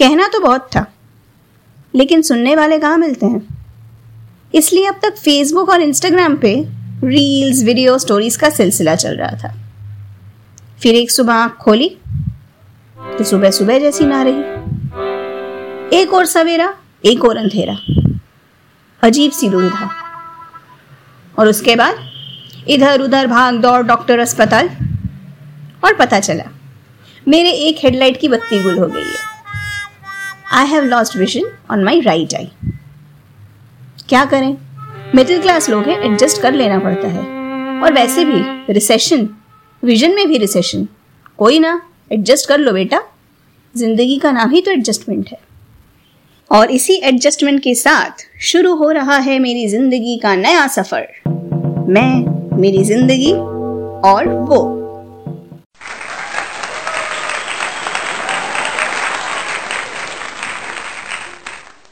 कहना तो बहुत था, लेकिन सुनने वाले कहाँ मिलते हैं? इसलिए अब तक फेसबुक और इंस्टाग्राम पे रील्स वीडियो स्टोरीज का सिलसिला चल रहा था। फिर एक सुबह आँख खोली तो सुबह सुबह जैसी ना रही। एक और सवेरा, एक और अंधेरा। अजीब सी दुविधा। और उसके बाद इधर उधर भाग दौड़ डॉक्टर अस्पताल, और पता चला, मेरे एक हेडलाइट की बत्ती गुल हो गई है। I have lost vision on my right eye क्या करें? मिडिल क्लास लोग हैं एडजस्ट कर लेना पड़ता है। और वैसे भी रिसेशन विजन में भी रिसेशन कोई ना एडजस्ट कर लो बेटा। ज़िंदगी का नाम ही तो एडजस्टमेंट है। और इसी एडजस्टमेंट के साथ शुरू हो रहा है मेरी ज़िंदगी का नया सफ़र। मैं, मेरी ज़िंदगी और वो।